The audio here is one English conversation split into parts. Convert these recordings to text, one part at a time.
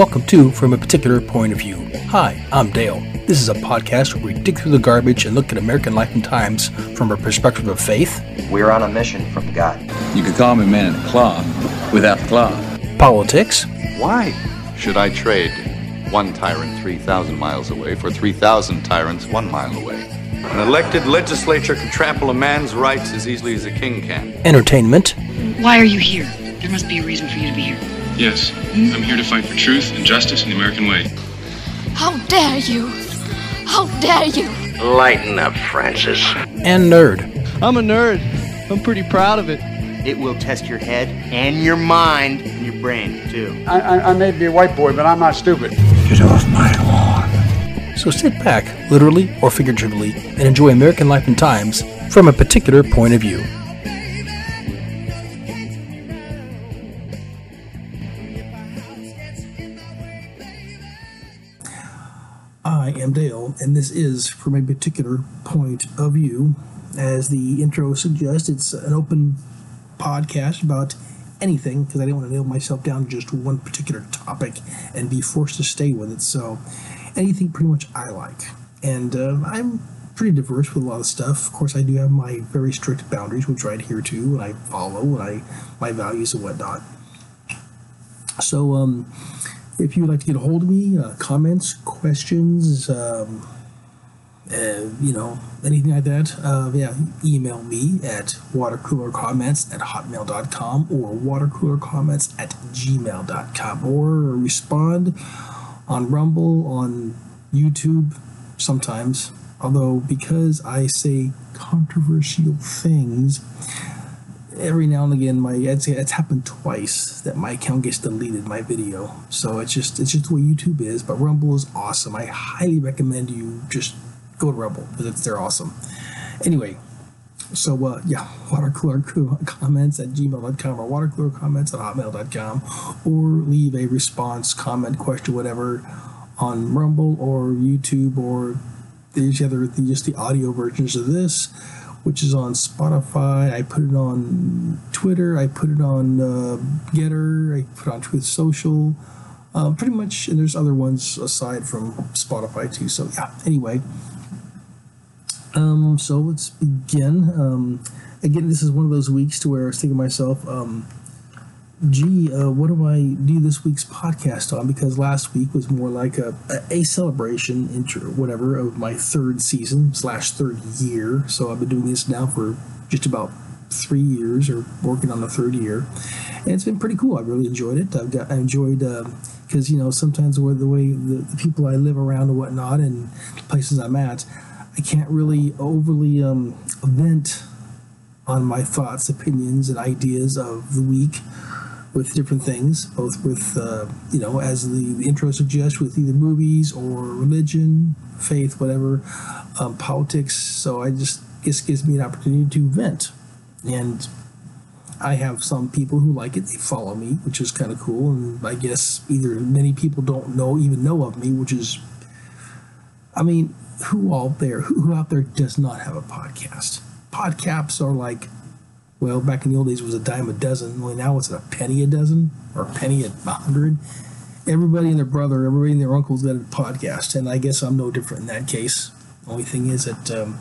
Welcome to From a Particular Point of View. Hi, I'm Dale. This is a podcast where we dig through the garbage and look at American life and times from a perspective of faith, We're on a mission from God. You could call me man in a cloth without the cloth. politics, Why should I trade one tyrant 3,000 miles away for 3,000 tyrants one mile away? An elected legislature can trample a man's rights as easily as a king can. entertainment, Why are you here? There must be a reason for you to be here. Yes, I'm here to fight for truth and justice in the American way. How dare you! How dare you! Lighten up, Francis. and nerd. I'm a nerd. I'm pretty proud of it. It will test your head and your mind and your brain, too. I, I, I may be a white boy, but I'm not stupid. Get off my lawn. So sit back, literally or figuratively, and enjoy American life and times from a particular point of view. And this is from a particular point of view. As the intro suggests, it's an open podcast about anything because I didn't want to nail myself down to just one particular topic and be forced to stay with it. So, anything pretty much I like. And uh, I'm pretty diverse with a lot of stuff. Of course, I do have my very strict boundaries, which I adhere to and I follow, and I my values and whatnot. So, um, if you would like to get a hold of me, uh, comments, questions, um, uh, you know, anything like that, uh, yeah, email me at watercoolercomments at hotmail.com or watercoolercomments at gmail.com or respond on Rumble, on YouTube sometimes. Although, because I say controversial things, every now and again my it's, it's happened twice that my account gets deleted my video. So it's just it's just the way youtube is but rumble is awesome. I highly recommend you just go to rumble because it's they're awesome. Anyway so uh, yeah watercooler co- comments at gmail.com or watercooler comments at hotmail.com or leave a response comment question whatever on rumble or youtube or there's other just the audio versions of this which is on Spotify. I put it on Twitter. I put it on uh, Gettr. I put it on Truth Social. Uh, pretty much, and there's other ones aside from Spotify too. So yeah. Anyway, um, so let's begin. Um, again, this is one of those weeks to where I was thinking to myself, um, gee, uh, what do I do this week's podcast on? Because last week was more like a, a, celebration, intro, whatever, of my third season slash third year. So I've been doing this now for just about three years, or working on the third year, and it's been pretty cool. I've really enjoyed it. I've got I enjoyed because you know sometimes where the way the, the people I live around and whatnot, and the places I'm at, I can't really overly um, vent on my thoughts, opinions, and ideas of the week with different things, both with, uh, you know, as the, intro suggests, with either movies or religion, faith, whatever, um, politics. So I just, this gives me an opportunity to vent. And I have some people who like it, they follow me, which is kind of cool. And I guess either many people don't know, even know of me, which is, I mean, who out there, who out there does not have a podcast? Podcasts are like well, back in the old days, it was a dime a dozen. Only now it's a penny a dozen or a penny a hundred. Everybody and their brother, everybody and their uncle's got a podcast, and I guess I'm no different in that case. Only thing is that, um,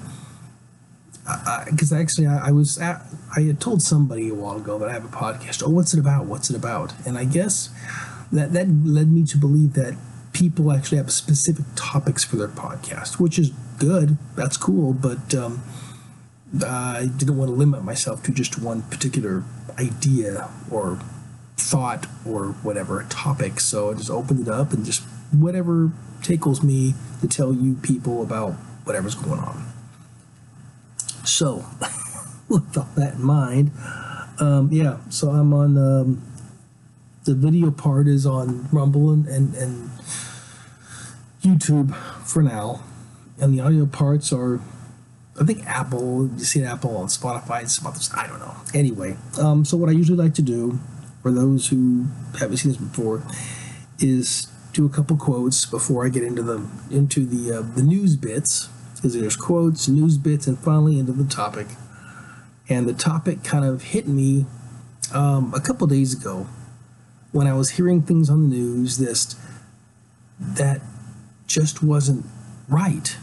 because actually I, I was at, I had told somebody a while ago that I have a podcast. Oh, what's it about? What's it about? And I guess that that led me to believe that people actually have specific topics for their podcast, which is good. That's cool, but. Um, I didn't want to limit myself to just one particular idea or thought or whatever topic. So I just opened it up and just whatever tickles me to tell you people about whatever's going on. So, with all that in mind, um, yeah, so I'm on um, the video part is on Rumble and, and, and YouTube for now and the audio parts are, I think Apple. You see Apple on Spotify and some others. I don't know. Anyway, um, so what I usually like to do, for those who haven't seen this before, is do a couple quotes before I get into the into the uh, the news bits because there's quotes, news bits, and finally into the topic. And the topic kind of hit me um, a couple days ago when I was hearing things on the news this that just wasn't right.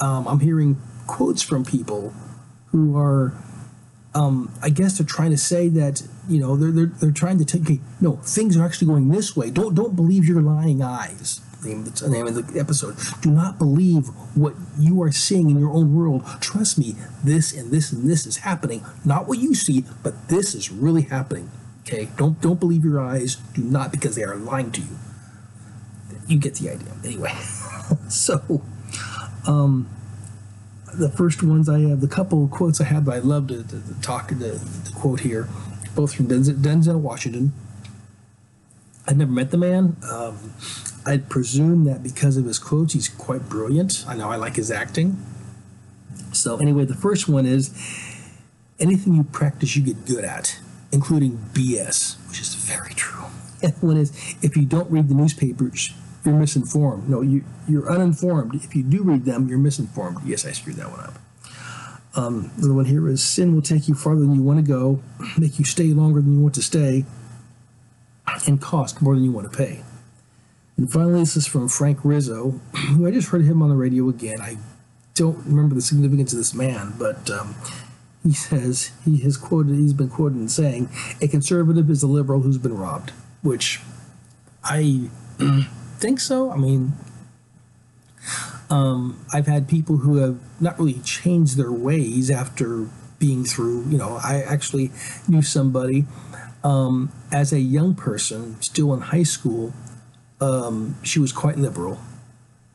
Um, I'm hearing quotes from people who are, um, I guess they're trying to say that you know they're they're, they're trying to take okay, no things are actually going this way. Don't don't believe your lying eyes. Name the name of the episode. Do not believe what you are seeing in your own world. Trust me, this and this and this is happening. Not what you see, but this is really happening. Okay, don't don't believe your eyes. Do not because they are lying to you. You get the idea. Anyway, so um, the first ones I have, the couple quotes I had that I love to, to, to talk to quote here, both from Denzel, Denzel Washington. I've never met the man. Um, I'd presume that because of his quotes, he's quite brilliant. I know I like his acting. So anyway, the first one is anything you practice, you get good at, including BS, which is very true. And one is if you don't read the newspapers, you're misinformed. No, you you're uninformed. If you do read them, you're misinformed. Yes, I screwed that one up. Um, the one here is sin will take you farther than you want to go, make you stay longer than you want to stay, and cost more than you want to pay. And finally, this is from Frank Rizzo, who I just heard him on the radio again. I don't remember the significance of this man, but um, he says he has quoted, he's been quoted in saying, "A conservative is a liberal who's been robbed," which I think so. I mean, um, I've had people who have not really changed their ways after being through. You know, I actually knew somebody um, as a young person, still in high school. Um, she was quite liberal,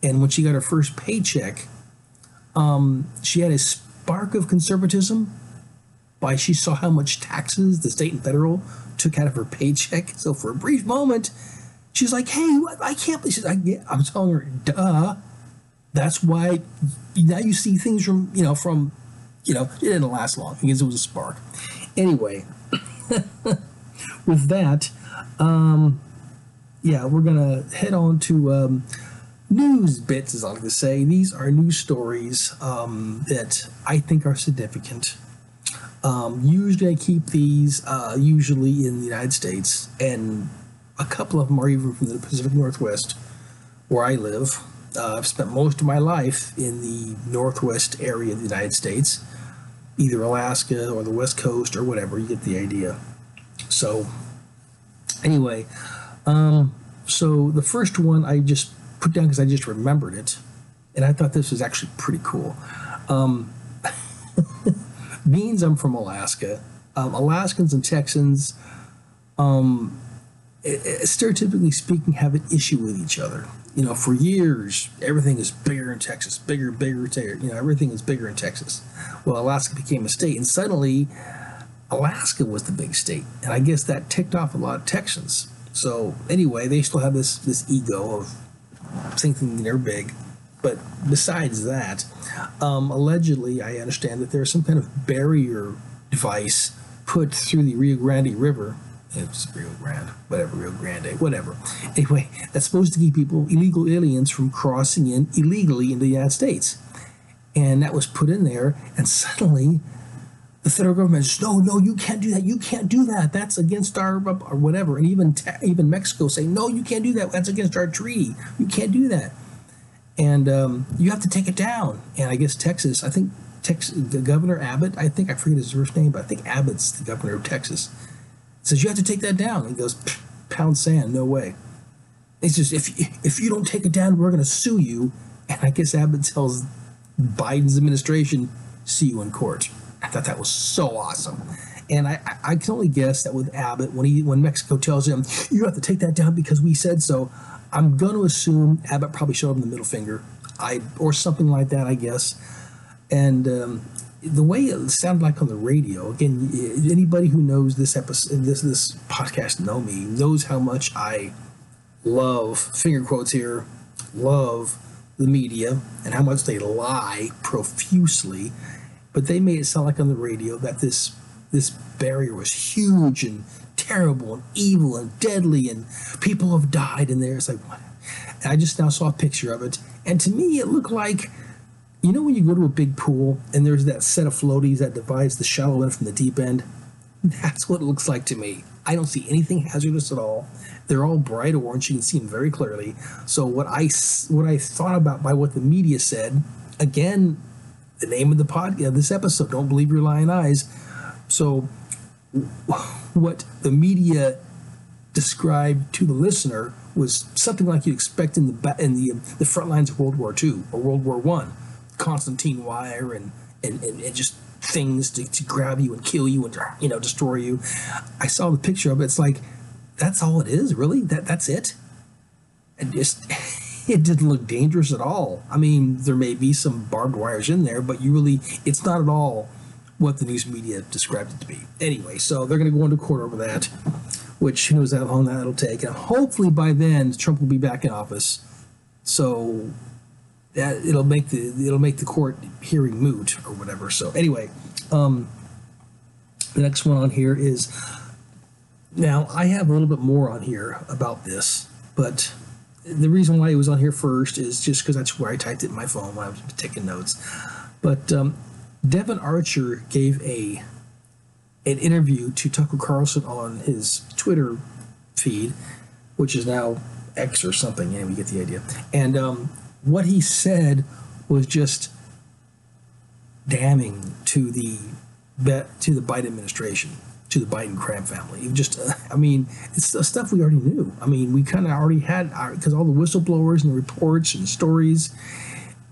and when she got her first paycheck, um, she had a spark of conservatism. By she saw how much taxes the state and federal took out of her paycheck. So for a brief moment, she's like, "Hey, I can't believe." She's like, yeah. "I'm telling her, duh." That's why now you see things from you know from you know it didn't last long because it was a spark. Anyway, with that, um, yeah, we're gonna head on to um, news bits, as I like to say. These are news stories um, that I think are significant. Um, usually, I keep these uh, usually in the United States, and a couple of them are even from the Pacific Northwest, where I live. Uh, I've spent most of my life in the Northwest area of the United States, either Alaska or the West Coast or whatever. You get the idea. So, anyway, um, so the first one I just put down because I just remembered it, and I thought this was actually pretty cool. Um, beans, I'm from Alaska. Um, Alaskans and Texans, um, stereotypically speaking, have an issue with each other. You know, for years, everything is bigger in Texas, bigger, bigger, bigger. You know, everything is bigger in Texas. Well, Alaska became a state, and suddenly, Alaska was the big state, and I guess that ticked off a lot of Texans. So anyway, they still have this this ego of thinking they're big. But besides that, um, allegedly, I understand that there's some kind of barrier device put through the Rio Grande River. It's Rio Grande, whatever, Rio Grande, whatever. Anyway, that's supposed to keep people, illegal aliens, from crossing in illegally into the United States. And that was put in there, and suddenly the federal government says, no, no, you can't do that. You can't do that. That's against our or whatever. And even even Mexico saying, no, you can't do that. That's against our treaty. You can't do that. And um, you have to take it down. And I guess Texas, I think Texas, Governor Abbott, I think I forget his first name, but I think Abbott's the governor of Texas. Says you have to take that down. He goes, pound sand, no way. He says if if you don't take it down, we're going to sue you. And I guess Abbott tells Biden's administration, see you in court. I thought that was so awesome. And I, I can only guess that with Abbott, when he when Mexico tells him you have to take that down because we said so, I'm going to assume Abbott probably showed him the middle finger, I or something like that, I guess. And um, the way it sounded like on the radio, again, anybody who knows this episode, this this podcast, know me, knows how much I love finger quotes here, love the media and how much they lie profusely, but they made it sound like on the radio that this this barrier was huge and terrible and evil and deadly and people have died in there. It's like what? And I just now saw a picture of it, and to me it looked like you know when you go to a big pool and there's that set of floaties that divides the shallow end from the deep end? That's what it looks like to me. I don't see anything hazardous at all. They're all bright orange. You can see them very clearly. So what I what I thought about by what the media said, again, the name of the pod, yeah, this episode, don't believe your lying eyes. So what the media described to the listener was something like you'd expect in the in the the front lines of World War II or World War One, Concertina wire and and, and, and just things to, to grab you and kill you and you know destroy you. I saw the picture of it. It's like that's all it is, really. That that's it. And just it didn't look dangerous at all. I mean, there may be some barbed wires in there, but you really it's not at all what the news media described it to be. Anyway, so they're going to go into court over that, which who knows how long that'll take. And hopefully by then Trump will be back in office. So that it'll make the it'll make the court hearing moot or whatever. So anyway, um, the next one on here is now I have a little bit more on here about this, but the reason why it was on here first is just because that's where I typed it in my phone when I was taking notes. But um, Devon Archer gave a an interview to Tucker Carlson on his Twitter feed, which is now X or something. Yeah, we get the idea. And um, what he said was just damning to the to the Biden administration, to the Biden crime family. Just, uh, I mean, it's the stuff we already knew. I mean, we kind of already had because all the whistleblowers and the reports and the stories.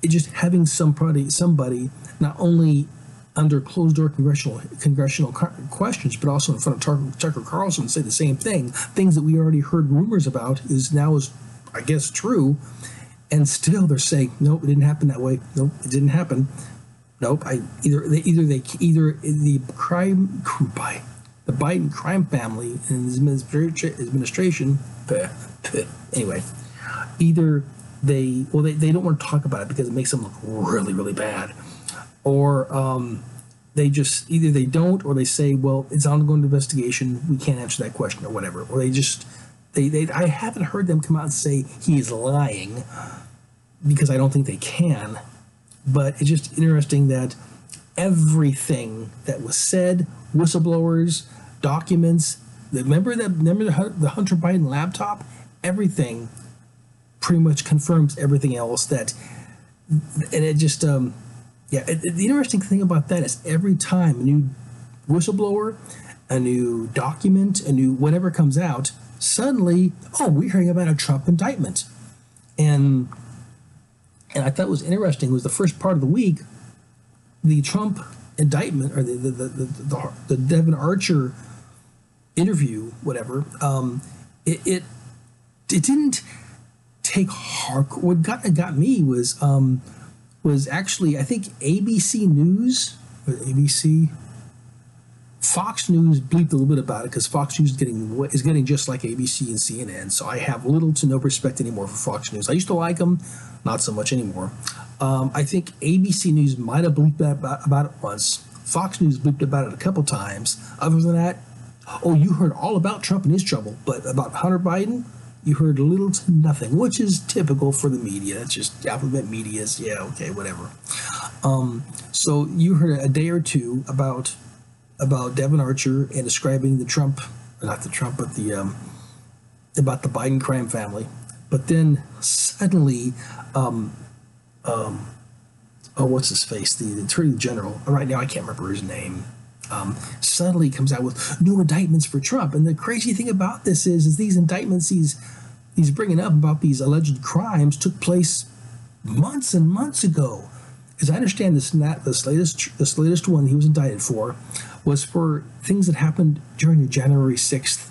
It just having somebody, somebody not only under closed door congressional congressional questions, but also in front of Tucker Carlson say the same thing. Things that we already heard rumors about is now is, I guess, true and still they're saying nope it didn't happen that way. Nope it didn't happen. Nope i either they either they either the crime by the biden crime family and his administration anyway either they well they, they don't want to talk about it because it makes them look really really bad. Or um, they just either they don't or they say well it's ongoing investigation. We can't answer that question or whatever. Or they just they, they I haven't heard them come out and say he's lying because I don't think they can. But it's just interesting that everything that was said, whistleblowers, documents, remember that remember the Hunter Biden laptop, everything pretty much confirms everything else that and it just um yeah it, the interesting thing about that is every time a new whistleblower a new document a new whatever comes out suddenly, oh, we're hearing about a Trump indictment. And and I thought was interesting was the first part of the week, the Trump indictment or the the the, the, the, the Devon Archer interview, whatever. Um, it, it it didn't take hard. What got got me was um, was actually I think ABC News ABC Fox News bleeped a little bit about it because Fox News is getting is getting just like ABC and CNN. So I have little to no respect anymore for Fox News. I used to like them, not so much anymore. Um, I think ABC News might have bleeped about, about it once. Fox News bleeped about it a couple times. Other than that, oh, you heard all about Trump and his trouble, but about Hunter Biden, you heard little to nothing, which is typical for the media. It's just alphabet media's, yeah, okay, whatever. Um, so you heard a day or two about about Devon Archer and describing the Trump, not the Trump, but the um, about the Biden crime family. But then suddenly, um, um, oh, what's his face? The, the Attorney General. Right now, I can't remember his name. Um, suddenly comes out with new indictments for Trump. And the crazy thing about this is, is these indictments he's he's bringing up about these alleged crimes took place months and months ago. As I understand this, this latest this latest one he was indicted for was for things that happened during the January 6th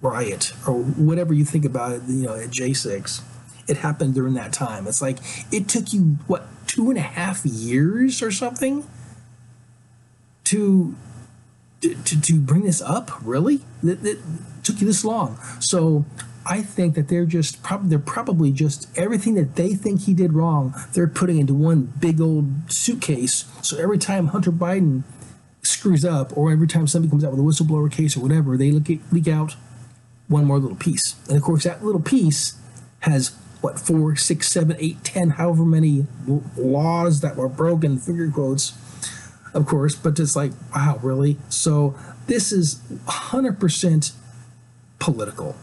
riot or whatever you think about it, you know, at J6. It happened during that time. It's like it took you, what, two and a half years or something to to, to bring this up? Really? It, it took you this long. So I think that they're just probably they're probably just everything that they think he did wrong, they're putting into one big old suitcase. So every time Hunter Biden screws up, or every time somebody comes out with a whistleblower case or whatever, they leak, leak out one more little piece. And of course, that little piece has what four, six, seven, eight, ten, however many laws that were broken, finger quotes, of course. But it's like, wow, really? So this is 100% political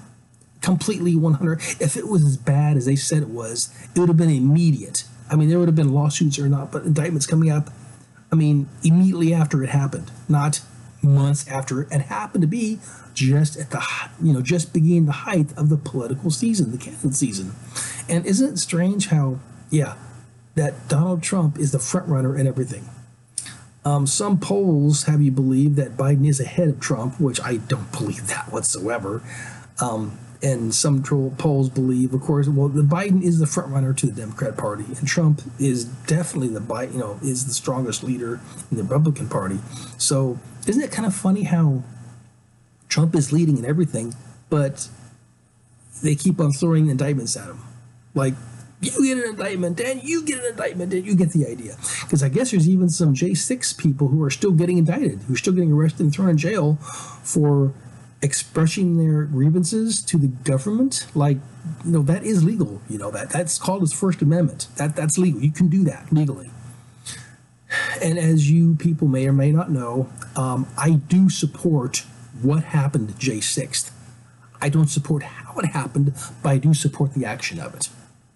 completely 100 if it was as bad as they said it was it would have been immediate i mean there would have been lawsuits or not but indictments coming up i mean immediately after it happened not months after it happened to be just at the you know just beginning the height of the political season the candidate season and isn't it strange how yeah that donald trump is the front runner in everything um, some polls have you believe that Biden is ahead of Trump, which I don't believe that whatsoever. Um, and some polls believe, of course, well, the Biden is the front runner to the Democrat Party, and Trump is definitely the you know, is the strongest leader in the Republican Party. So, isn't it kind of funny how Trump is leading in everything, but they keep on throwing indictments at him, like you get an indictment and you get an indictment and you get the idea. Because I guess there's even some J6 people who are still getting indicted, who are still getting arrested and thrown in jail for expressing their grievances to the government like you know that is legal you know that that's called his first amendment. That that's legal. You can do that legally. And as you people may or may not know um, i do support what happened to j6th i don't support how it happened but i do support the action of it.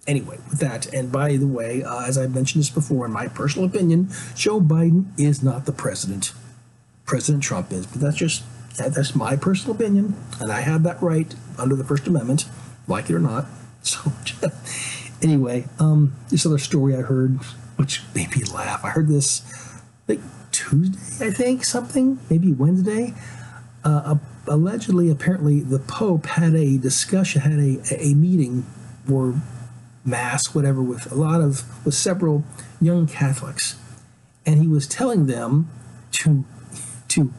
Anyway with that and by the way uh, as i mentioned this before in my personal opinion joe biden is not the president. President trump is but that's just that's my personal opinion, and I have that right under the First Amendment, like it or not. So, anyway, um, this other story I heard, which made me laugh. I heard this like Tuesday, I think, something, maybe Wednesday. Uh, allegedly, apparently, the Pope had a discussion, had a, a meeting or mass, whatever, with a lot of, with several young Catholics. And he was telling them to, to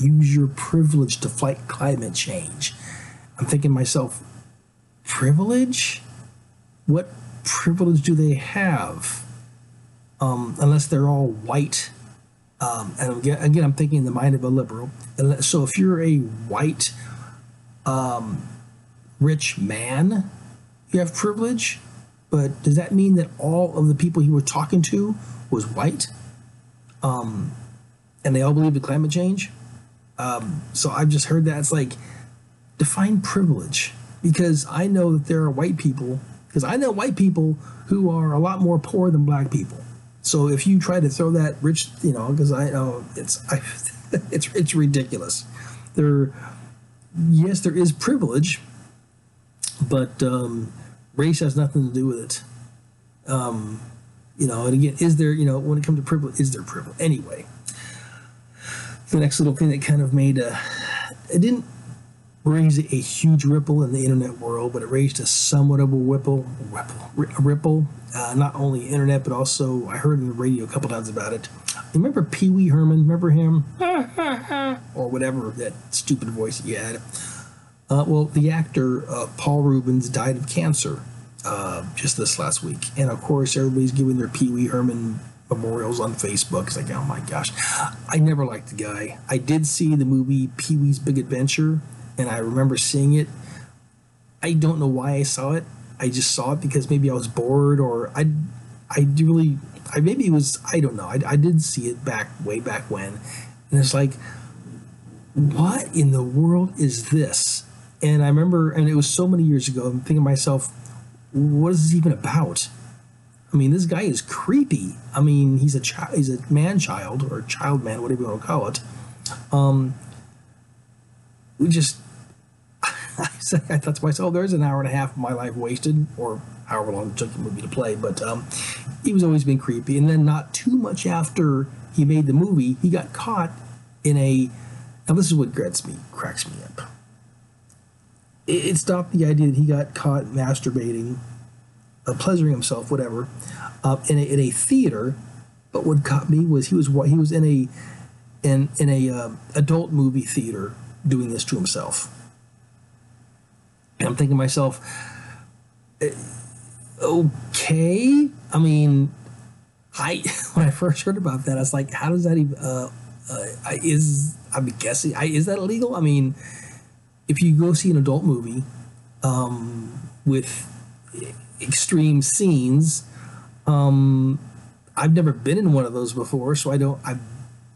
use your privilege to fight climate change. I'm thinking myself, privilege? What privilege do they have? Um, unless they're all white. Um, and again, again, I'm thinking in the mind of a liberal. So if you're a white, um, rich man, you have privilege. But does that mean that all of the people he was talking to was white? Um, and they all believe in climate change? Um, so I've just heard that it's like define privilege because I know that there are white people because I know white people who are a lot more poor than black people. So if you try to throw that rich, you know, because I know it's I, it's it's ridiculous. There, yes, there is privilege, but um, race has nothing to do with it. Um, you know, and again, is there, you know, when it comes to privilege, is there privilege? Anyway, the next little thing that kind of made a it didn't raise a huge ripple in the internet world, but it raised a somewhat of a ripple, ripple, a ripple. Uh, not only internet, but also I heard in the radio a couple times about it. Remember Pee Wee Herman? Remember him? or whatever that stupid voice he had. Uh, well, the actor uh, Paul Reubens died of cancer uh, just this last week, and of course everybody's giving their Pee Wee Herman memorials on Facebook. It's like, oh my gosh, I never liked the guy. I did see the movie Pee Wee's Big Adventure, and I remember seeing it. I don't know why I saw it. I just saw it because maybe I was bored, or I, I really, I maybe it was, I don't know. I, I did see it back way back when, and it's like, what in the world is this? And I remember, and it was so many years ago. I'm thinking to myself, what is this even about? I mean, this guy is creepy. I mean, he's a child, he's a man child or child man, whatever you want to call it. Um, we just, I thought to myself, there's an hour and a half of my life wasted, or however long it took the movie to play. But um, he was always been creepy. And then, not too much after he made the movie, he got caught in a. Now, this is what grets me, cracks me up. It stopped the idea that he got caught masturbating uh, pleasuring himself, whatever, uh, in, a, in a theater. But what caught me was he was he was in a in in a uh, adult movie theater doing this to himself. And I'm thinking to myself, eh, okay. I mean, I when I first heard about that, I was like, how does that even? Uh, uh, is I'm guessing, I, is that illegal? I mean, if you go see an adult movie um, with extreme scenes, um, I've never been in one of those before, so I don't. I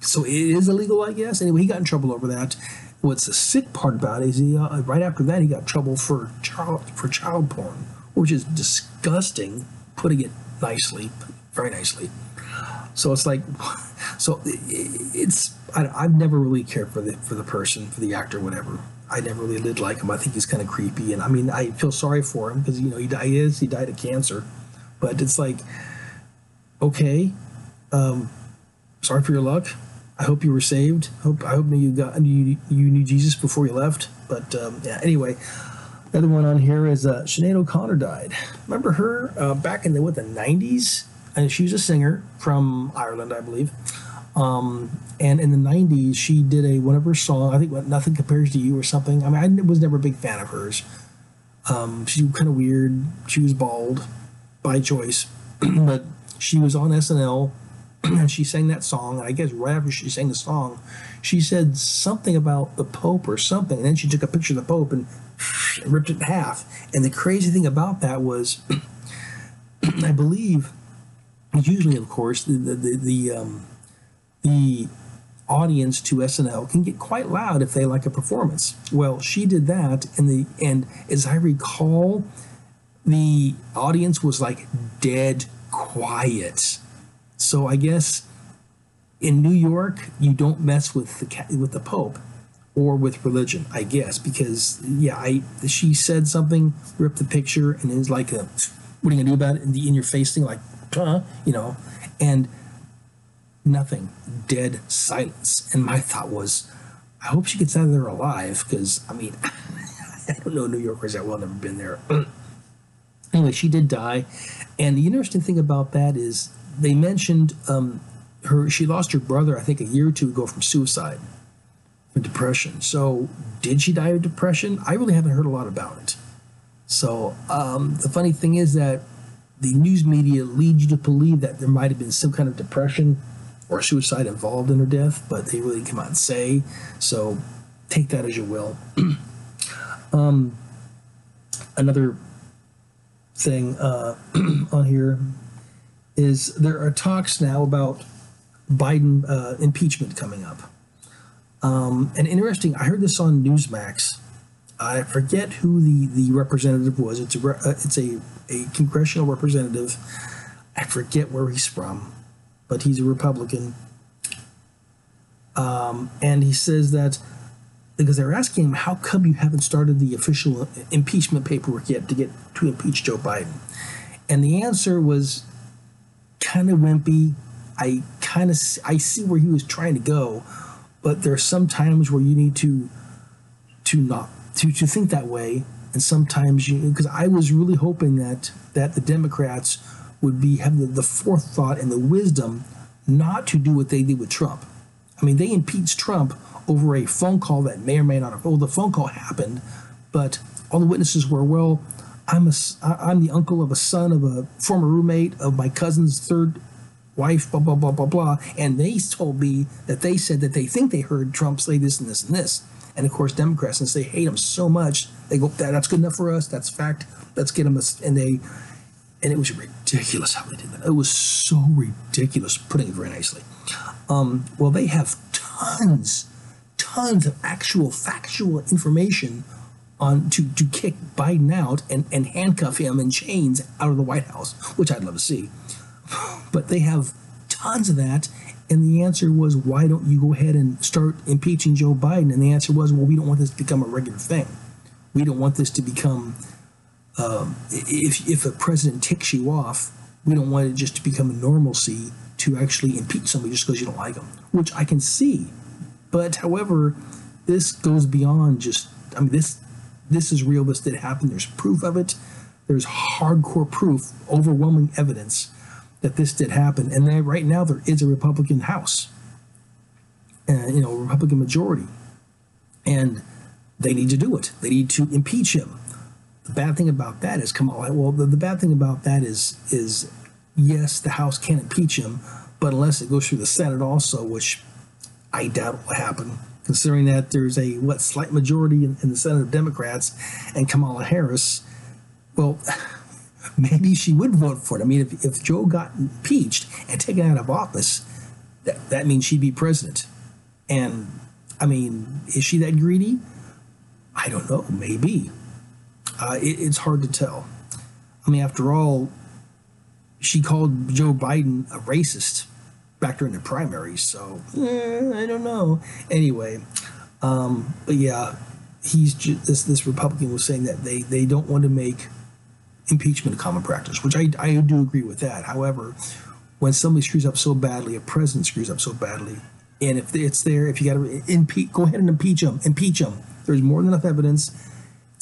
so it is illegal, I guess. Anyway, he got in trouble over that. What's the sick part about it is he uh, right after that he got trouble for child for child porn, which is disgusting. Putting it nicely, very nicely. So it's like, so it's I, have never really cared for the for the person, for the actor, whatever. I never really did like him. I think he's kind of creepy, and I mean, I feel sorry for him because you know he, he is he died of cancer, but it's like, okay, um, sorry for your luck. I hope you were saved. Hope I hope you got you you knew Jesus before you left. But um, yeah, anyway, the other one on here is uh, Sinead O'Connor died. Remember her uh, back in the what the nineties? And she was a singer from Ireland, I believe. Um, and in the 90s, she did a one of her songs, I think what Nothing Compares to You or something. I mean, I was never a big fan of hers. Um, she was kind of weird. She was bald by choice, but she was on SNL and she sang that song. And I guess right after she sang the song, she said something about the Pope or something. And then she took a picture of the Pope and ripped it in half. And the crazy thing about that was, I believe, usually, of course, the the the, the um, the audience to SNL can get quite loud if they like a performance. Well, she did that, and the and as I recall, the audience was like dead quiet. So I guess in New York, you don't mess with the with the Pope or with religion. I guess because yeah, I she said something, ripped the picture, and it's like a what are you gonna do about it? The in your face thing, like, huh, you know, and nothing, dead silence. And my thought was, I hope she gets out of there alive because, I mean, I don't know New Yorkers that well, never been there. anyway, she did die. And the interesting thing about that is they mentioned um, her, she lost her brother, I think, a year or two ago from suicide, from depression. So, did she die of depression? I really haven't heard a lot about it. So, um, the funny thing is that the news media lead you to believe that there might have been some kind of depression or suicide involved in her death, but they really come out and say. So take that as you will. um, another thing uh, on here is there are talks now about Biden uh, impeachment coming up. Um, and interesting, I heard this on Newsmax. I forget who the, the representative was. It's a uh, it's a, a congressional representative. I forget where he's from but he's a Republican. Um, and he says that because they were asking him, how come you haven't started the official impeachment paperwork yet to get to impeach Joe Biden? And the answer was kind of wimpy. I kind of I see where he was trying to go, but there are some times where you need to to not to, to think that way, and sometimes you because I was really hoping that that the Democrats would be have the, the forethought and the wisdom not to do what they did with Trump. I mean, they impeached Trump over a phone call that may or may not have. Well, the phone call happened, but all the witnesses were, well, I'm a, I'm the uncle of a son of a former roommate of my cousin's third wife, blah blah blah blah blah. And they told me that they said that they think they heard Trump say this and this and this. And of course, Democrats, since they hate him so much, they go, that, "That's good enough for us. That's fact. Let's get him." A, and they and it was ridiculous how they did that. It was so ridiculous, putting it very nicely. Um, well, they have tons, tons of actual factual information on to to kick Biden out and and handcuff him in chains out of the White House, which I'd love to see. But they have tons of that. And the answer was, why don't you go ahead and start impeaching Joe Biden? And the answer was, well, we don't want this to become a regular thing. We don't want this to become um, if, if a president ticks you off, we don't want it just to become a normalcy to actually impeach somebody just because you don't like them, which I can see. But however, this goes beyond just. I mean, this this is real. This did happen. There's proof of it. There's hardcore proof, overwhelming evidence that this did happen. And right now there is a Republican House, and you know, Republican majority, and they need to do it. They need to impeach him the bad thing about that is Kamala. Well, the, the bad thing about that is is yes, the House can impeach him, but unless it goes through the Senate also, which I doubt will happen, considering that there's a what slight majority in, in the Senate of Democrats and Kamala Harris. Well, maybe she would vote for it. I mean, if, if Joe got impeached and taken out of office, that, that means she'd be president. And I mean, is she that greedy? I don't know. Maybe. Uh, it, it's hard to tell. I mean, after all, she called Joe Biden a racist back during the primaries, so eh, I don't know. Anyway, um, but yeah, he's this this Republican was saying that they they don't want to make impeachment a common practice, which I I do agree with that. However, when somebody screws up so badly, a president screws up so badly, and if it's there, if you got to impeach, go ahead and impeach him. Impeach him. There's more than enough evidence.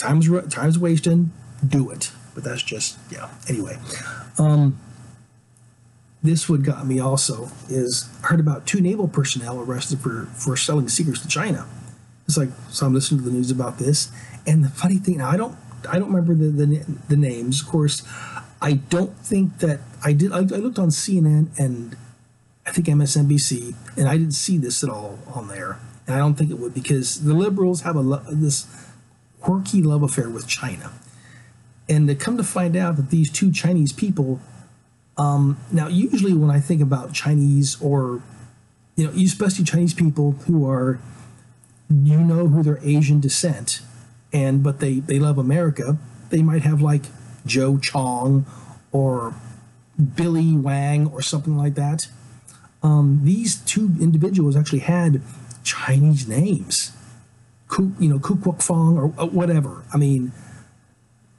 Time's time's wasting. Do it. But that's just yeah. Anyway, um, this what got me also is I heard about two naval personnel arrested for for selling secrets to China. It's like so I'm listening to the news about this, and the funny thing now I don't I don't remember the the, the names. Of course, I don't think that I did. I, I looked on CNN and I think MSNBC, and I didn't see this at all on there. And I don't think it would because the liberals have a this quirky love affair with China. And to come to find out that these two Chinese people, um, now usually when I think about Chinese or, you know, especially Chinese people who are, you know, who they're Asian descent, and but they they love America, they might have like Joe Chong or Billy Wang or something like that. Um, these two individuals actually had Chinese names, Ku, you know, Ku Kwok Fong or uh, whatever. I mean,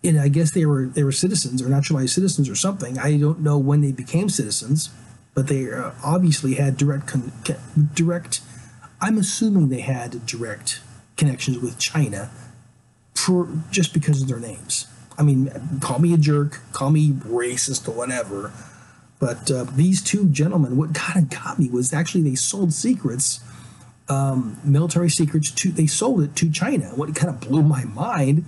and I guess they were they were citizens or naturalized citizens or something. I don't know when they became citizens, but they uh, obviously had direct con- direct. I'm assuming they had direct connections with China, for just because of their names. I mean, call me a jerk, call me racist or whatever. But uh, these two gentlemen, what kind of got me was actually they sold secrets, um, military secrets to they sold it to China. What kind of blew my mind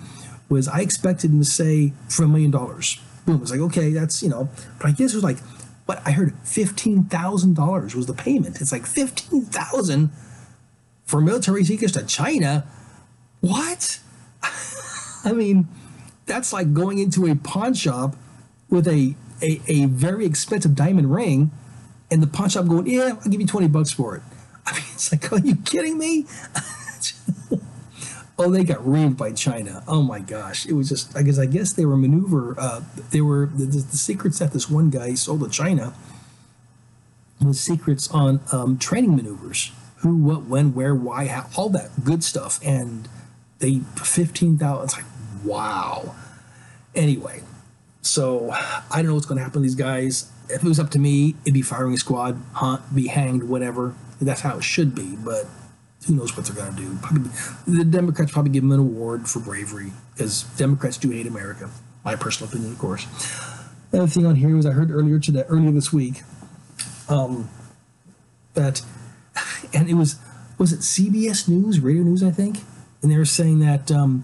was I expected them to say for a million dollars. Boom. It's like okay, that's you know, but I guess it was like, what I heard fifteen thousand dollars was the payment. It's like fifteen thousand for military secrets to China. What? I mean, that's like going into a pawn shop with a a, a very expensive diamond ring, and the pawn shop going, yeah, I'll give you 20 bucks for it. I mean, it's like, are you kidding me? oh, they got reamed by China. Oh my gosh. It was just, I guess, I guess they were maneuver, uh, they were, the, the, the secrets that this one guy sold to China was secrets on um, training maneuvers who, what, when, where, why, how, all that good stuff. And they, 15,000, it's like, wow. Anyway, so I don't know what's going to happen to these guys. If it was up to me, it'd be firing squad, hunt, be hanged, whatever. That's how it should be. But who knows what they're going to do? Probably the Democrats probably give them an award for bravery because Democrats do hate America. My personal opinion, of course. Another thing on here was I heard earlier today, earlier this week, um, that, and it was was it CBS News, Radio News, I think, and they were saying that um,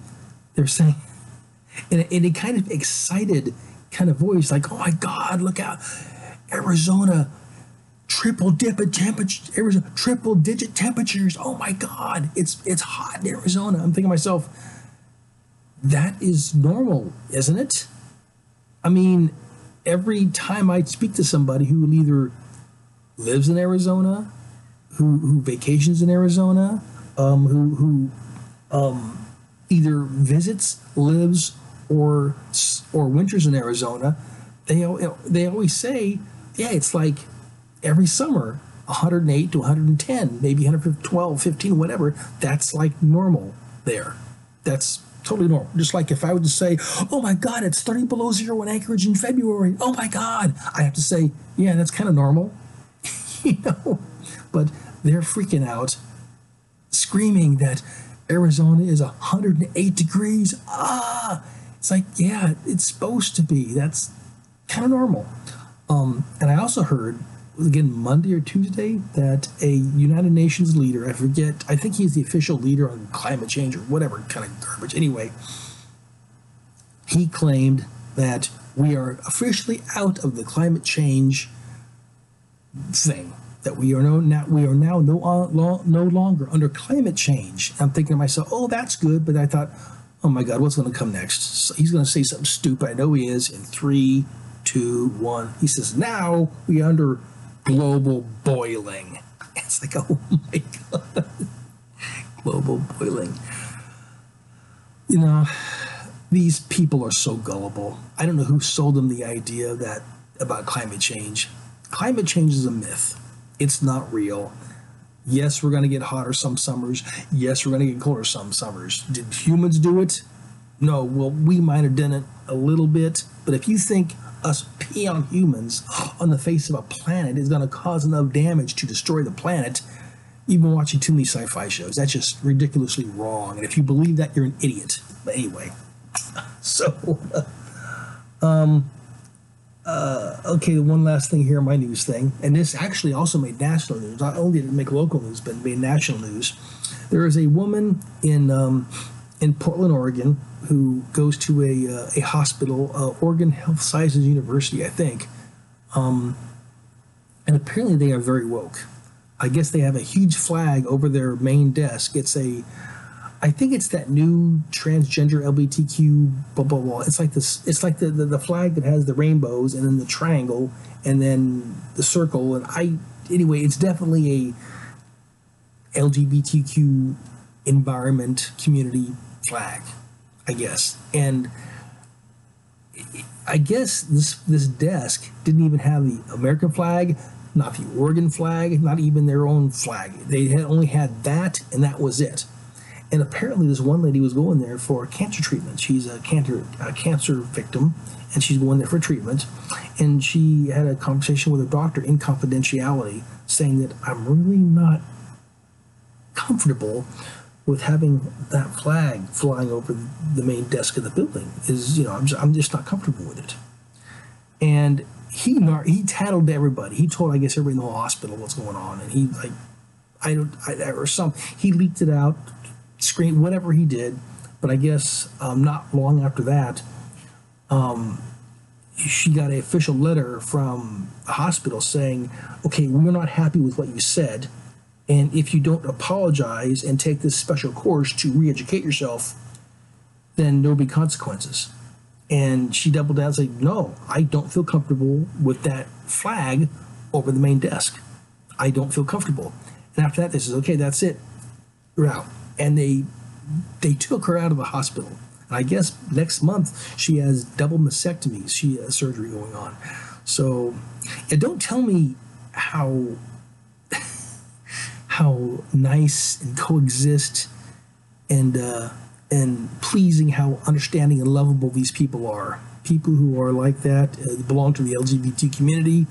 they're saying, in a, and it kind of excited kind of voice, like, oh my God, look out, Arizona, triple digit temperature, Arizona, triple digit temperatures. Oh my God, it's it's hot in Arizona. I'm thinking to myself, that is normal, isn't it? I mean, every time I speak to somebody who either lives in Arizona, who who vacations in Arizona, um, who who um, either visits, lives, or or winters in Arizona, they they always say, yeah, it's like every summer 108 to 110, maybe 112, 15, whatever. That's like normal there. That's totally normal. Just like if I would say, oh my God, it's 30 below zero in Anchorage in February. Oh my God. I have to say, yeah, that's kind of normal. you know? But they're freaking out, screaming that Arizona is 108 degrees. Ah, it's like, yeah, it's supposed to be. That's kind of normal. Um, and I also heard, again, Monday or Tuesday, that a United Nations leader, I forget, I think he's the official leader on climate change or whatever kind of garbage. Anyway, he claimed that we are officially out of the climate change thing. That we are no now we are now no uh, no longer under climate change. I'm thinking to myself, oh, that's good, but I thought, oh my God, what's going to come next? So he's going to say something stupid. I know he is. In three, two, one, he says, now we are under global boiling. It's like, oh my God, global boiling. You know, these people are so gullible. I don't know who sold them the idea that about climate change. Climate change is a myth. It's not real. Yes, we're going to get hotter some summers. Yes, we're going to get colder some summers. Did humans do it? No. Well, we might have done it a little bit. But if you think us peon humans on the face of a planet is going to cause enough damage to destroy the planet, you've been watching too many sci fi shows. That's just ridiculously wrong. And if you believe that, you're an idiot. But anyway, so, um, uh, okay, one last thing here, my news thing, and this actually also made national news. Not only did it make local news, but it made national news. There is a woman in um, in Portland, Oregon, who goes to a uh, a hospital, uh, Oregon Health Sciences University, I think, um, and apparently they are very woke. I guess they have a huge flag over their main desk. It's a I think it's that new transgender LGBTQ blah blah blah. It's like this. It's like the, the, the flag that has the rainbows and then the triangle and then the circle. And I anyway, it's definitely a LGBTQ environment community flag, I guess. And I guess this this desk didn't even have the American flag, not the Oregon flag, not even their own flag. They had only had that, and that was it. And apparently, this one lady was going there for cancer treatment. She's a cancer a cancer victim, and she's going there for treatment. And she had a conversation with her doctor in confidentiality, saying that I'm really not comfortable with having that flag flying over the main desk of the building. Is you know I'm just, I'm just not comfortable with it. And he he tattled to everybody. He told I guess everybody in the hospital what's going on, and he like I don't I, or some he leaked it out screen, whatever he did. But I guess um, not long after that, um, she got an official letter from the hospital saying, okay, we're not happy with what you said. And if you don't apologize and take this special course to re educate yourself, then there'll be consequences. And she doubled down and said, no, I don't feel comfortable with that flag over the main desk. I don't feel comfortable. And after that, they said, okay, that's it. You're out and they they took her out of the hospital. And I guess next month she has double mastectomies. She has surgery going on. So, yeah, don't tell me how how nice and coexist and uh, and pleasing, how understanding and lovable these people are. People who are like that uh, belong to the LGBT community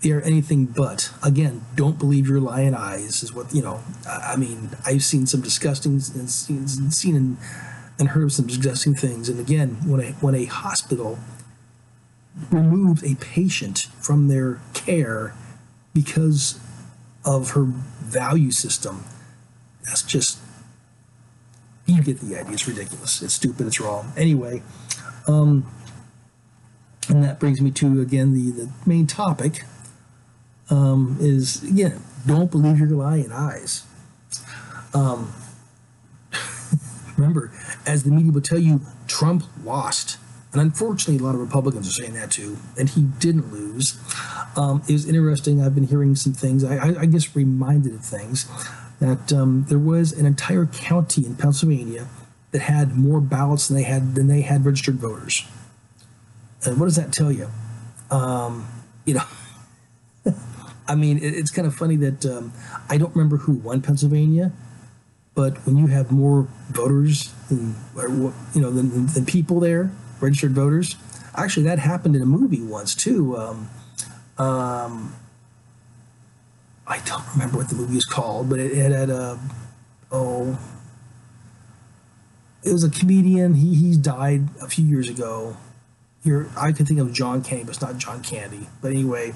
they are anything but. Again, don't believe your lying eyes is what you know. I mean, I've seen some disgusting and seen, seen and, and heard some disgusting things. And again, when a when a hospital removes a patient from their care because of her value system, that's just you get the idea. It's ridiculous. It's stupid. It's wrong. Anyway. Um, and that brings me to again the, the main topic um, is again, don't believe your lying eyes. Um, remember, as the media will tell you, Trump lost. And unfortunately, a lot of Republicans are saying that too, and he didn't lose. Um, it was interesting. I've been hearing some things. I, I, I guess reminded of things that um, there was an entire county in Pennsylvania that had more ballots than they had than they had registered voters. And what does that tell you? Um, you know. I mean, it, it's kind of funny that um, I don't remember who won Pennsylvania, but when you have more voters than you know than, than people there, registered voters, actually that happened in a movie once too. Um, um, I don't remember what the movie is called, but it, it had a oh, it was a comedian. He he died a few years ago you're, I can think of John Candy, but it's not John Candy. But anyway,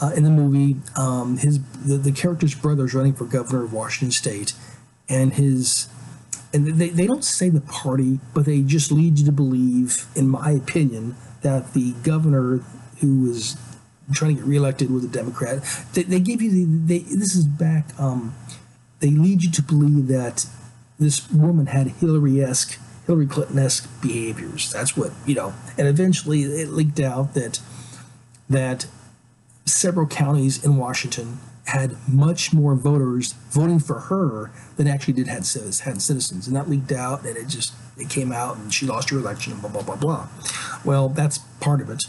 uh, in the movie, um, his the, the character's brother is running for governor of Washington State, and his and they, they don't say the party, but they just lead you to believe, in my opinion, that the governor who was trying to get reelected was a Democrat. They, they give you the they this is back. Um, they lead you to believe that this woman had Hillary esque, Hillary Clinton esque behaviors. That's what you know. And eventually, it leaked out that that several counties in Washington had much more voters voting for her than actually did had had citizens, and that leaked out, and it just it came out, and she lost her election, and blah blah blah blah. Well, that's part of it.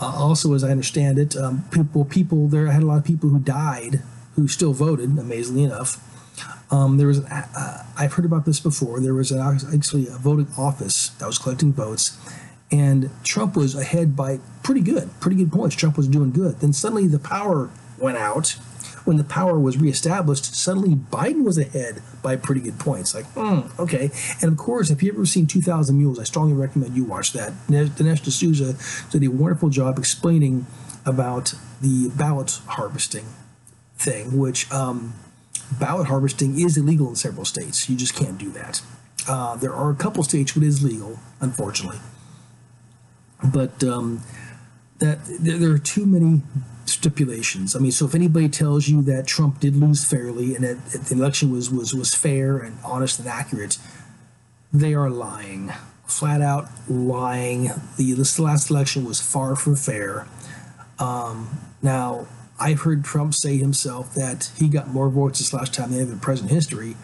Uh, also, as I understand it, um, people people there had a lot of people who died who still voted, amazingly enough. Um, there was, uh, I've heard about this before. There was an, actually a voting office that was collecting votes, and Trump was ahead by pretty good, pretty good points. Trump was doing good. Then suddenly the power went out. When the power was reestablished, suddenly Biden was ahead by pretty good points. Like, mm, okay. And of course, if you've ever seen 2,000 Mules, I strongly recommend you watch that. Dinesh D'Souza did a wonderful job explaining about the ballot harvesting thing, which um, ballot harvesting is illegal in several states. You just can't do that. Uh, there are a couple states where it is legal, unfortunately. But um, that there, there are too many stipulations. I mean, so if anybody tells you that Trump did lose fairly and that the election was was was fair and honest and accurate, they are lying, flat out lying. The this last election was far from fair. Um, now, I've heard Trump say himself that he got more votes this last time than ever in present history.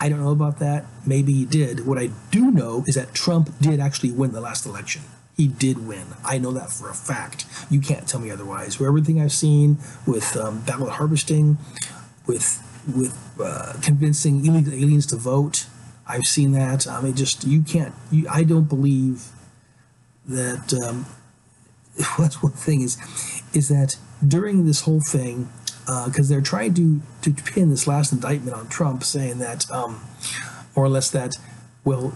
I don't know about that. Maybe he did. What I do know is that Trump did actually win the last election he did win. I know that for a fact. You can't tell me otherwise. For everything I've seen with um, ballot harvesting, with with uh, convincing illegal aliens to vote, I've seen that. I mean, just you can't. You, I don't believe that. Um, what's one thing is, is that during this whole thing, because uh, they're trying to to pin this last indictment on Trump, saying that um, more or less that well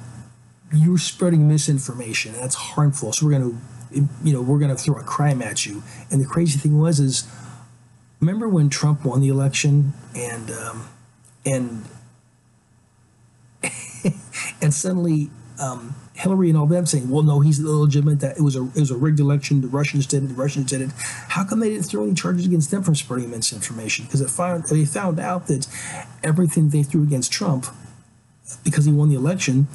you're spreading misinformation and that's harmful so we're going to you know we're going to throw a crime at you and the crazy thing was is remember when trump won the election and um, and and suddenly um, Hillary and all them saying, "Well, no, he's illegitimate. That it was a it was a rigged election. The Russians did it. The Russians did it." How come they didn't throw any charges against them for spreading misinformation? Because it found they found out that everything they threw against Trump, because he won the election,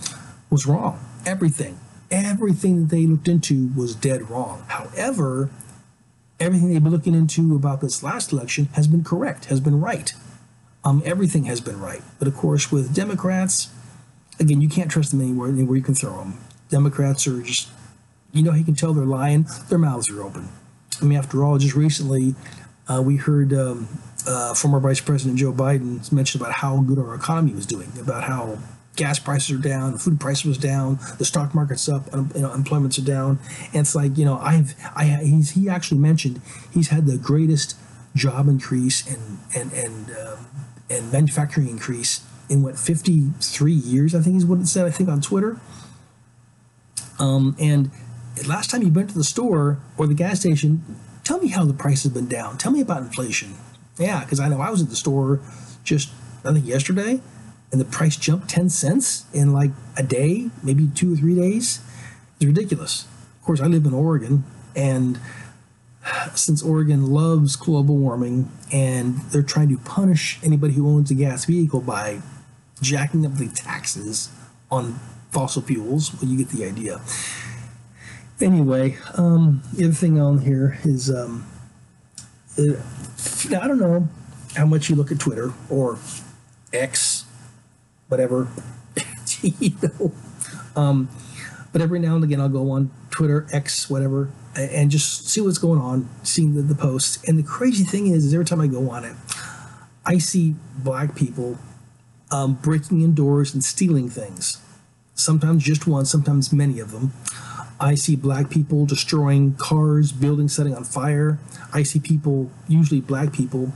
was wrong. Everything, everything that they looked into was dead wrong. However, everything they've been looking into about this last election has been correct, has been right. Um, everything has been right. But of course, with Democrats, again, you can't trust them anywhere, anywhere you can throw them. Democrats are just, you know, you can tell they're lying. Their mouths are open. I mean, after all, just recently, uh, we heard um, uh, former Vice President Joe Biden mention about how good our economy was doing, about how gas prices are down, food prices was down, the stock market's up, you know, employment's are down. And it's like, you know, I've, I, he's, he actually mentioned he's had the greatest job increase and, and, and, um, and manufacturing increase in what, 53 years, I think is what it said, I think on Twitter. Um, and last time you went to the store or the gas station, tell me how the price has been down. Tell me about inflation. Yeah, because I know I was at the store just, I think yesterday and the price jumped 10 cents in like a day, maybe two or three days. It's ridiculous. Of course, I live in Oregon, and since Oregon loves global warming and they're trying to punish anybody who owns a gas vehicle by jacking up the taxes on fossil fuels, well, you get the idea. Anyway, um, the other thing on here is um, uh, I don't know how much you look at Twitter or X whatever. you know? um, but every now and again, I'll go on Twitter, X, whatever, and just see what's going on, seeing the, the posts. And the crazy thing is, is every time I go on it, I see black people um, breaking in doors and stealing things. Sometimes just one, sometimes many of them. I see black people destroying cars, buildings setting on fire. I see people, usually black people,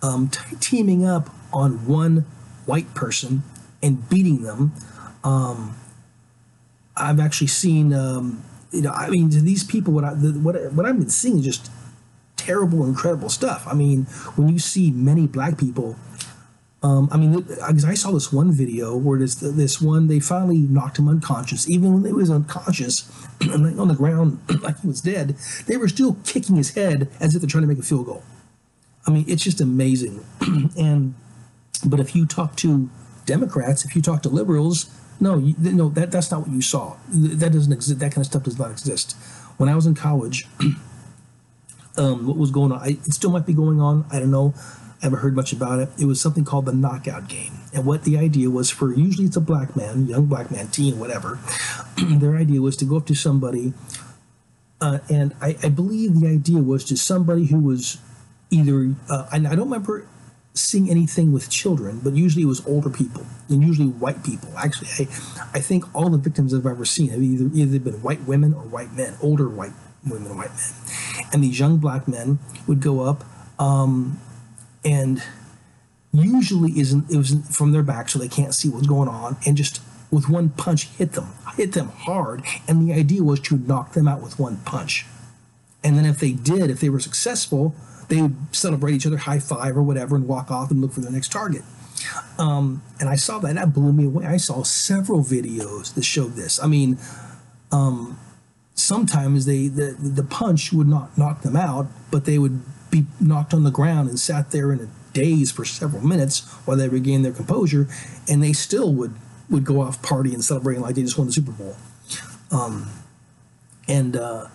um, t- teaming up on one white person and beating them. Um, I've actually seen, um, you know, I mean, these people, what I the, what what I've been seeing is just terrible, incredible stuff. I mean, when you see many black people Um, I mean, because I saw this one video where this this one they finally knocked him unconscious, even when he was unconscious and on the ground like he was dead. They were still kicking his head as if they're trying to make a field goal. I mean, it's just amazing. and but if you talk to Democrats, if you talk to liberals, no, you, no, that that's not what you saw. That doesn't exist. That kind of stuff does not exist. When I was in college, um, what was going on? I, it still might be going on. I don't know. I haven't heard much about it. It was something called the knockout game. And what the idea was for usually it's a black man, young black man, teen, whatever. their idea was to go up to somebody, uh, and I, I, believe the idea was to somebody who was either, uh, I don't remember seeing anything with children, but usually it was older people and usually white people. Actually, I, I think all the victims I've ever seen have either, either been white women or white men, older white women and white men. And these young black men would go up. Um, and usually isn't it was from their back so they can't see what's going on and just with one punch hit them hit them hard and the idea was to knock them out with one punch and then if they did if they were successful they would celebrate each other high five or whatever and walk off and look for their next target. Um, and i saw that and that blew me away. I saw several videos that showed this. I mean um, sometimes they the, the punch would not knock them out but they would be knocked on the ground and sat there in a daze for several minutes while they regained their composure, and they still would would go off partying and celebrating like they just won the Super Bowl. Um, and, uh,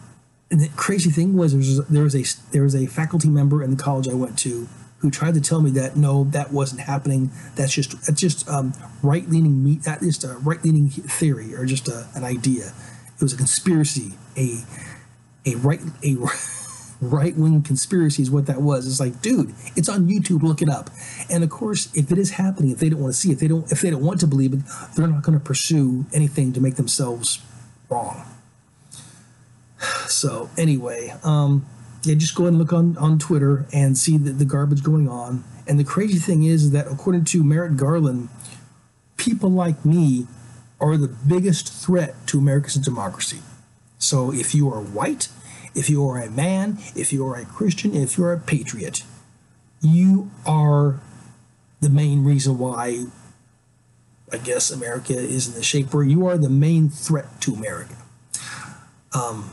and the crazy thing was there was, there was a there was a faculty member in the college I went to who tried to tell me that no, that wasn't happening. That's just that's just um, right leaning meat. That is a right leaning theory or just a, an idea. It was a conspiracy, a a right a right wing conspiracy is what that was. It's like, dude, it's on YouTube. Look it up. And of course, if it is happening, if they don't want to see it, if they don't, if they don't want to believe it, they're not going to pursue anything to make themselves wrong. So anyway, um, yeah, just go ahead and look on on Twitter and see the, the garbage going on. And the crazy thing is that according to Merrick Garland, people like me are the biggest threat to America's democracy. So if you are white, if you are a man, if you are a Christian, if you're a patriot, you are the main reason why I guess America is in the shape where you are the main threat to America. Um,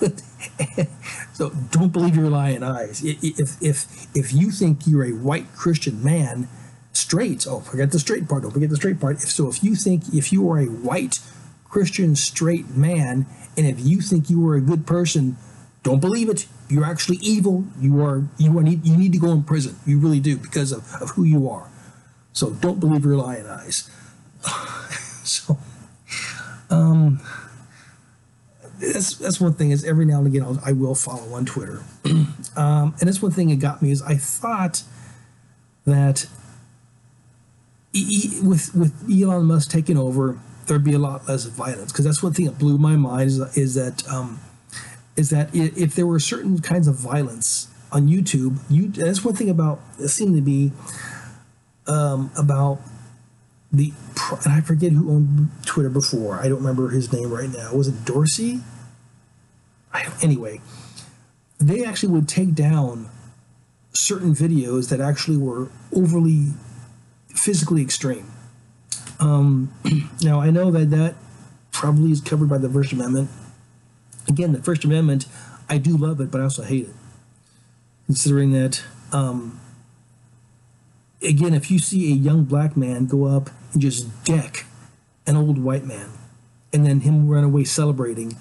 so don't believe your lying eyes. If if if you think you're a white Christian man, straight. Oh, forget the straight part. Don't forget the straight part. If so, if you think if you are a white Christian straight man and if you think you are a good person, don't believe it. You're actually evil. You are you are need you need to go in prison. You really do because of, of who you are. So don't believe your lying eyes. so um that's that's one thing is every now and again I'll, I will follow on Twitter, um, and that's one thing that got me is I thought that e- with with Elon Musk taking over, there'd be a lot less violence because that's one thing that blew my mind is, is that um, is that if there were certain kinds of violence on YouTube, you that's one thing about it seemed to be um, about the and I forget who owned Twitter before. I don't remember his name right now. Was it Dorsey? Anyway, they actually would take down certain videos that actually were overly physically extreme um, now, I know that that probably is covered by the First Amendment. Again, the First Amendment, I do love it, but I also hate it. Considering that, um, again, if you see a young black man go up and just deck an old white man and then him run away celebrating,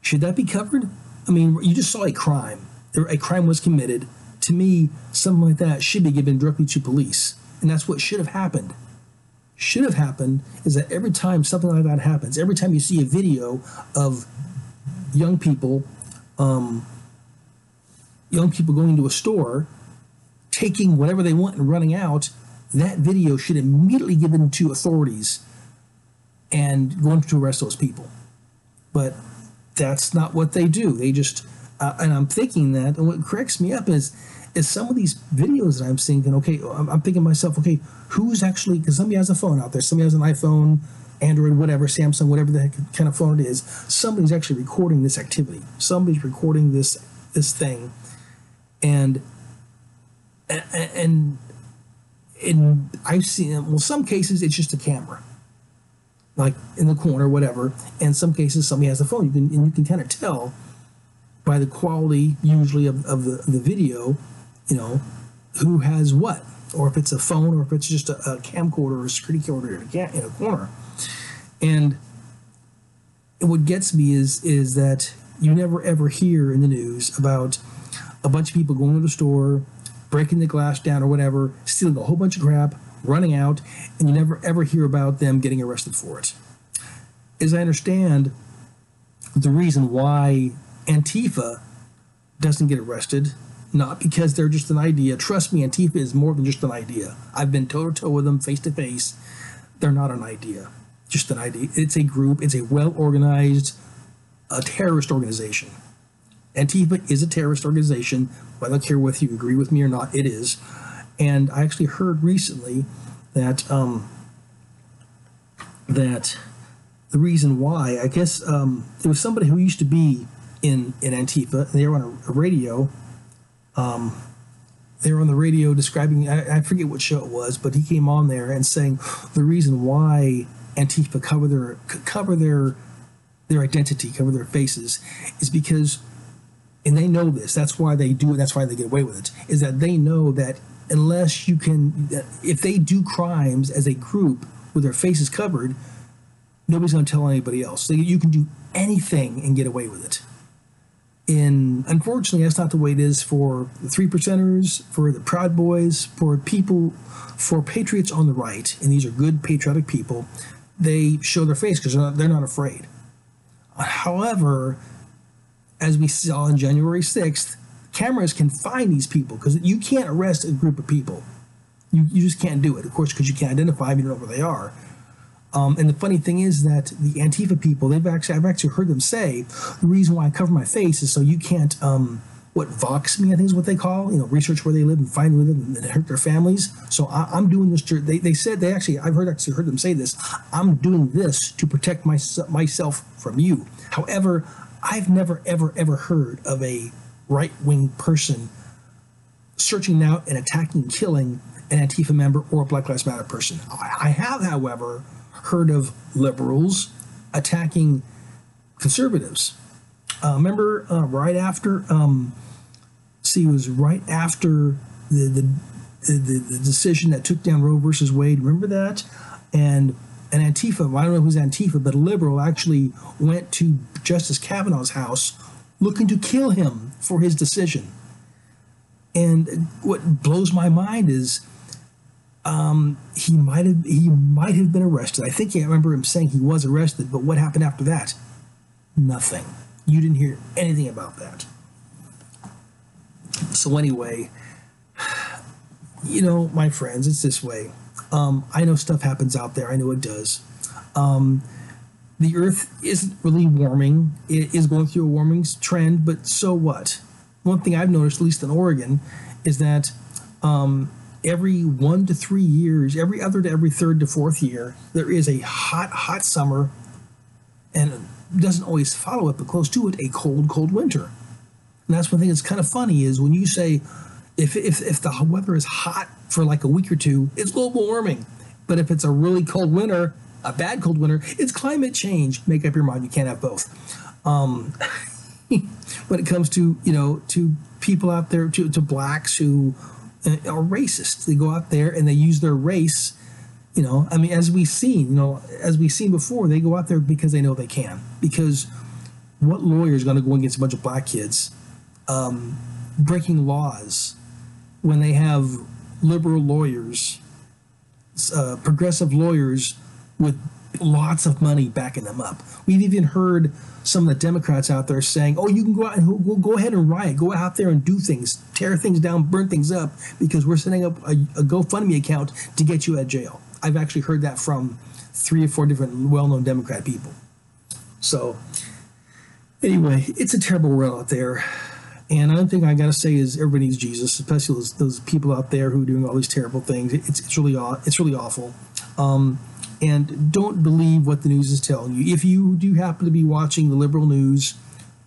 should that be covered? I mean, you just saw a crime. A crime was committed. To me, something like that should be given directly to police. And that's what should have happened should have happened is that every time something like that happens, every time you see a video of young people, um, young people going to a store, taking whatever they want and running out, that video should immediately give given to authorities and going to arrest those people. But that's not what they do. They just, uh, and I'm thinking that, and what cracks me up is is some of these videos that I'm seeing, and okay, I'm, I'm thinking to myself, okay, who's actually, because somebody has a phone out there, somebody has an iPhone, Android, whatever, Samsung, whatever the heck kind of phone it is, somebody's actually recording this activity. Somebody's recording this this thing, and and in I've seen well, some cases it's just a camera, like in the corner, whatever. And some cases somebody has a phone. You can and you can kind of tell by the quality usually of, of the the video, you know, who has what, or if it's a phone, or if it's just a, a camcorder or a security camera in a corner. And what gets me is is that you never ever hear in the news about a bunch of people going to the store, breaking the glass down or whatever, stealing a whole bunch of crap, running out, and you never ever hear about them getting arrested for it. As I understand, the reason why Antifa doesn't get arrested, not because they're just an idea. Trust me, Antifa is more than just an idea. I've been toe to toe with them face to face. They're not an idea, just an idea. It's a group, it's a well organized, a terrorist organization. Antifa is a terrorist organization. I don't care whether you agree with me or not, it is. And I actually heard recently that um, that the reason why, I guess um, was somebody who used to be in, in Antifa, they were on a, a radio. Um, they were on the radio describing, I, I forget what show it was, but he came on there and saying the reason why Antifa cover their cover their their identity, cover their faces, is because and they know this. That's why they do it. That's why they get away with it. Is that they know that unless you can, if they do crimes as a group with their faces covered, nobody's going to tell anybody else. So you can do anything and get away with it. And unfortunately, that's not the way it is for the three percenters, for the Proud Boys, for people, for patriots on the right. And these are good patriotic people. They show their face because they're they're not afraid. However, as we saw on January 6th, cameras can find these people because you can't arrest a group of people. You, you just can't do it, of course, because you can't identify them, you don't know where they are. Um, and the funny thing is that the Antifa people, they've actually, I've actually heard them say, the reason why I cover my face is so you can't, um, what, dox me, I think is what they call, you know, research where they live and find live and hurt their families. So I, I'm doing this they, they said, they actually, I've heard, actually heard them say this, I'm doing this to protect my, myself from you. However, I've never, ever, ever heard of a right wing person searching out and attacking killing an Antifa member or a Black Lives Matter person. I have, however, heard of liberals attacking conservatives. Uh, remember, uh, right after, um, see, it was right after the, the, the, the decision that took down Roe versus Wade. Remember that? And an Antifa, I don't know who's Antifa, but a liberal actually went to Justice Kavanaugh's house looking to kill him for his decision. And what blows my mind is um, he might have he might have been arrested. I think I remember him saying he was arrested, but what happened after that? Nothing. You didn't hear anything about that. So anyway, you know, my friends, it's this way. Um, I know stuff happens out there. I know it does. Um, the Earth isn't really warming. It is going through a warming trend, but so what? One thing I've noticed, at least in Oregon, is that um, every one to three years, every other to every third to fourth year, there is a hot, hot summer, and doesn't always follow it, but close to it, a cold, cold winter. And that's one thing that's kind of funny is when you say, if, if, if the weather is hot for like a week or two, it's global warming. But if it's a really cold winter, a bad cold winter, it's climate change. Make up your mind. You can't have both. Um, when it comes to you know to people out there to, to blacks who uh, are racist, they go out there and they use their race. You know, I mean, as we've seen, you know, as we've seen before, they go out there because they know they can. Because what lawyer is going to go against a bunch of black kids um, breaking laws when they have liberal lawyers, uh, progressive lawyers with lots of money backing them up. We've even heard some of the Democrats out there saying, "Oh, you can go out and we'll go ahead and riot, go out there and do things, tear things down, burn things up, because we're setting up a, a GoFundMe account to get you out of jail." I've actually heard that from three or four different well-known Democrat people. So, anyway, it's a terrible world out there. And another thing I got to say is everybody needs Jesus, especially those, those, people out there who are doing all these terrible things. It's, it's really it's really awful. Um, and don't believe what the news is telling you. If you do happen to be watching the liberal news,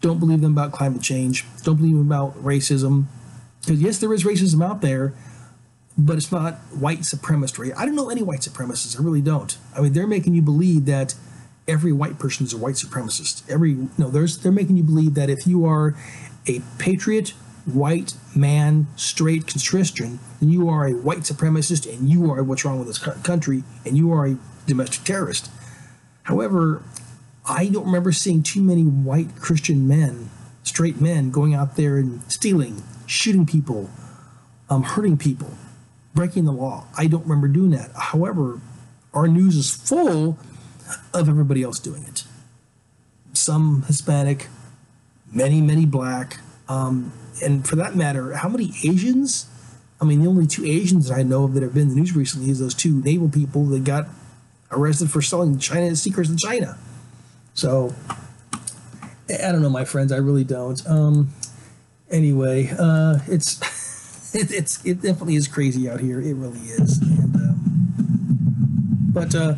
don't believe them about climate change. Don't believe them about racism. Because yes, there is racism out there. but it's not white supremacist. I don't know any white supremacists. I really don't. I mean, they're making you believe that every white person is a white supremacist. Every no, there's they're making you believe that if you are a patriot, white man, straight Christian, then you are a white supremacist and you are what's wrong with this country and you are a domestic terrorist. However, I don't remember seeing too many white Christian men, straight men, going out there and stealing, shooting people, um, hurting people, breaking the law. I don't remember doing that. However, our news is full of everybody else doing it. Some Hispanic, many, many black, um, and for that matter, how many Asians? I mean, the only two Asians that I know of that have been in the news recently is those two naval people that got arrested for selling China secrets in China. So I don't know, my friends. I really don't. Um, anyway, uh, it's it, it's it definitely is crazy out here. It really is. And um, but uh,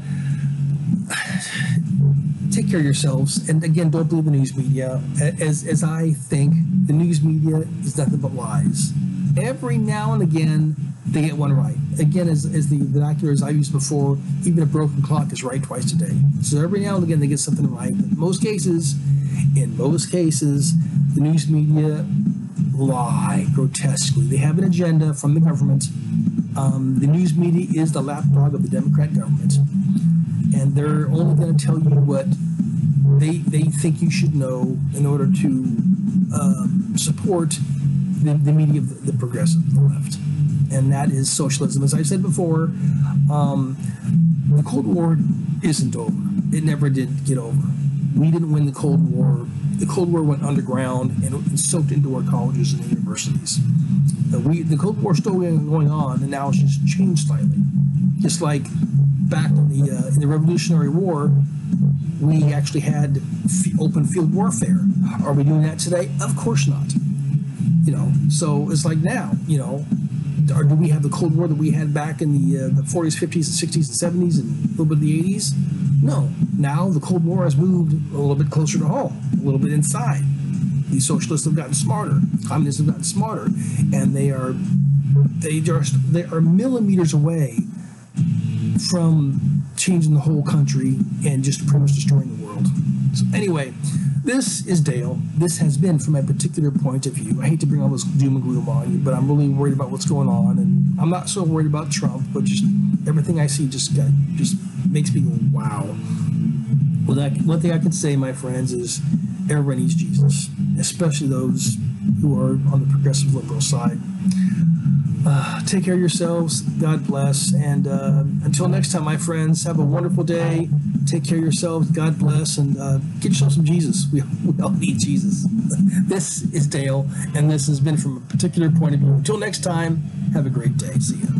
take care of yourselves. And again, don't believe the news media. As as I think, the news media is nothing but lies. Every now and again, they get one right. Again, as, as the vernacular as I used before, even a broken clock is right twice a day. So every now and again, they get something right. In most cases, in most cases, the news media lie grotesquely. They have an agenda from the government. Um, the news media is the lapdog of the Democrat government, and they're only going to tell you what they they think you should know in order to uh, support the, the media of the, the progressive, the left, and that is socialism. As I said before, um, the Cold War isn't over. It never did get over. We didn't win the Cold War. The Cold War went underground and, and soaked into our colleges and universities. Uh, we the Cold War is still going on, and now it's just changed slightly. Just like back in the uh, in the Revolutionary War, we actually had open field warfare. Are we doing that today? Of course not. You know, so it's like now, you know, or do we have the Cold War that we had back in the uh, the 40s, 50s, and 60s, and 70s, and a little bit of the 80s? No. Now the Cold War has moved a little bit closer to home, a little bit inside. The socialists have gotten smarter, communists have gotten smarter, and they are they just they are millimeters away from changing the whole country and just pretty much destroying the world. So anyway, this is Dale. This has been from a particular point of view. I hate to bring all this doom and gloom on you, but I'm really worried about what's going on, and I'm not so worried about Trump, but just everything I see just got, just makes me go, wow. Well, that, one thing I can say, my friends, is everybody needs Jesus, especially those who are on the progressive liberal side. Uh, take care of yourselves. God bless. And uh, until next time, my friends, have a wonderful day. Take care of yourselves. God bless. And uh, get yourself some Jesus. We, we all need Jesus. this is Dale, and this has been from a particular point of view. Until next time, have a great day. See ya.